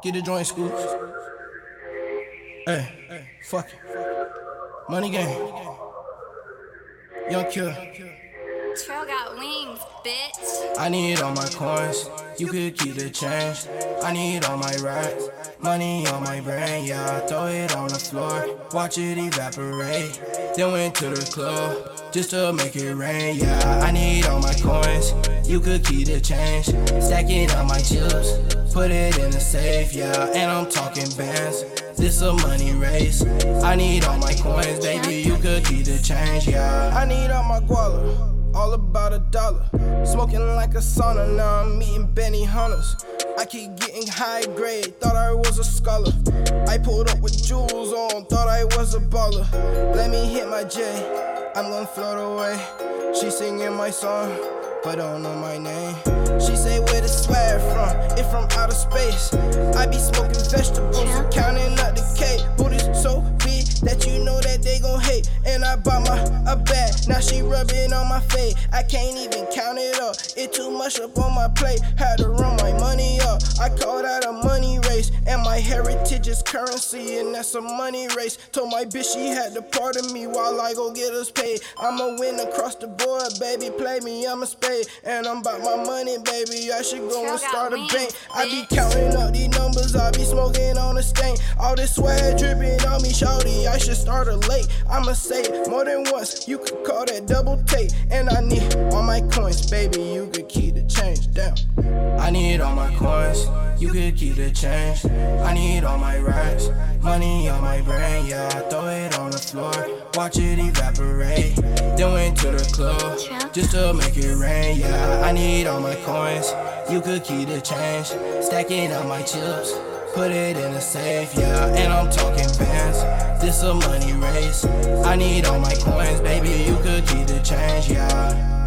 Get the joint school. Hey, hey, fuck it. Munie gang. Young killer. Trell got wings, bitch. I need all my coins. You could keep the change. I need all my racks. Money on my brain, yeah. I throw it on the floor. Watch it evaporate. Then went to the club just to make it rain, yeah. I need all my coins. You could keep the change. Stack it on my chips. Put it in the safe, yeah. And I'm talking bands. This a money race. I need all my coins, baby. You could keep the change, yeah. I need all my guala all about a dollar. Smoking like a sauna, now I'm meeting Benny Hunters. I keep getting high grade, thought I was a scholar. I pulled up with jewels on, thought I was a baller. Let me hit my J, I'm gonna float away. She singing my song, but don't know my name. She say where the swag from, it from outer space. I be smoking vegetables, counting up the cake. And I bought my a bag, now she rubbing on my face. I can't even count it up, it too much up on my plate. Had to run my money up, I call that a money race. And my heritage is currency, and that's a money race. Told my bitch she had to pardon me while I go get us paid. I'ma win across the board, baby. Play me, I'm a spade. And I'm about my money, baby. I should go and start a bank. I be counting up these numbers, I be smoking on the stain. All this sweat dripping on me, shawty. I should start a late. I'ma say it more than once. You could call that double take. And I need all my coins, baby. You could keep the change down. I need all my coins. You could keep the change. I need all my racks. Money on my brain, yeah. I throw it on the floor. Watch it evaporate. Then went to the club just to make it rain, yeah. I need all my coins. You could keep the change, stack it on my chips, put it in a safe, yeah. And I'm talking bands, this a money race. I need all my coins, baby. You could keep the change, yeah.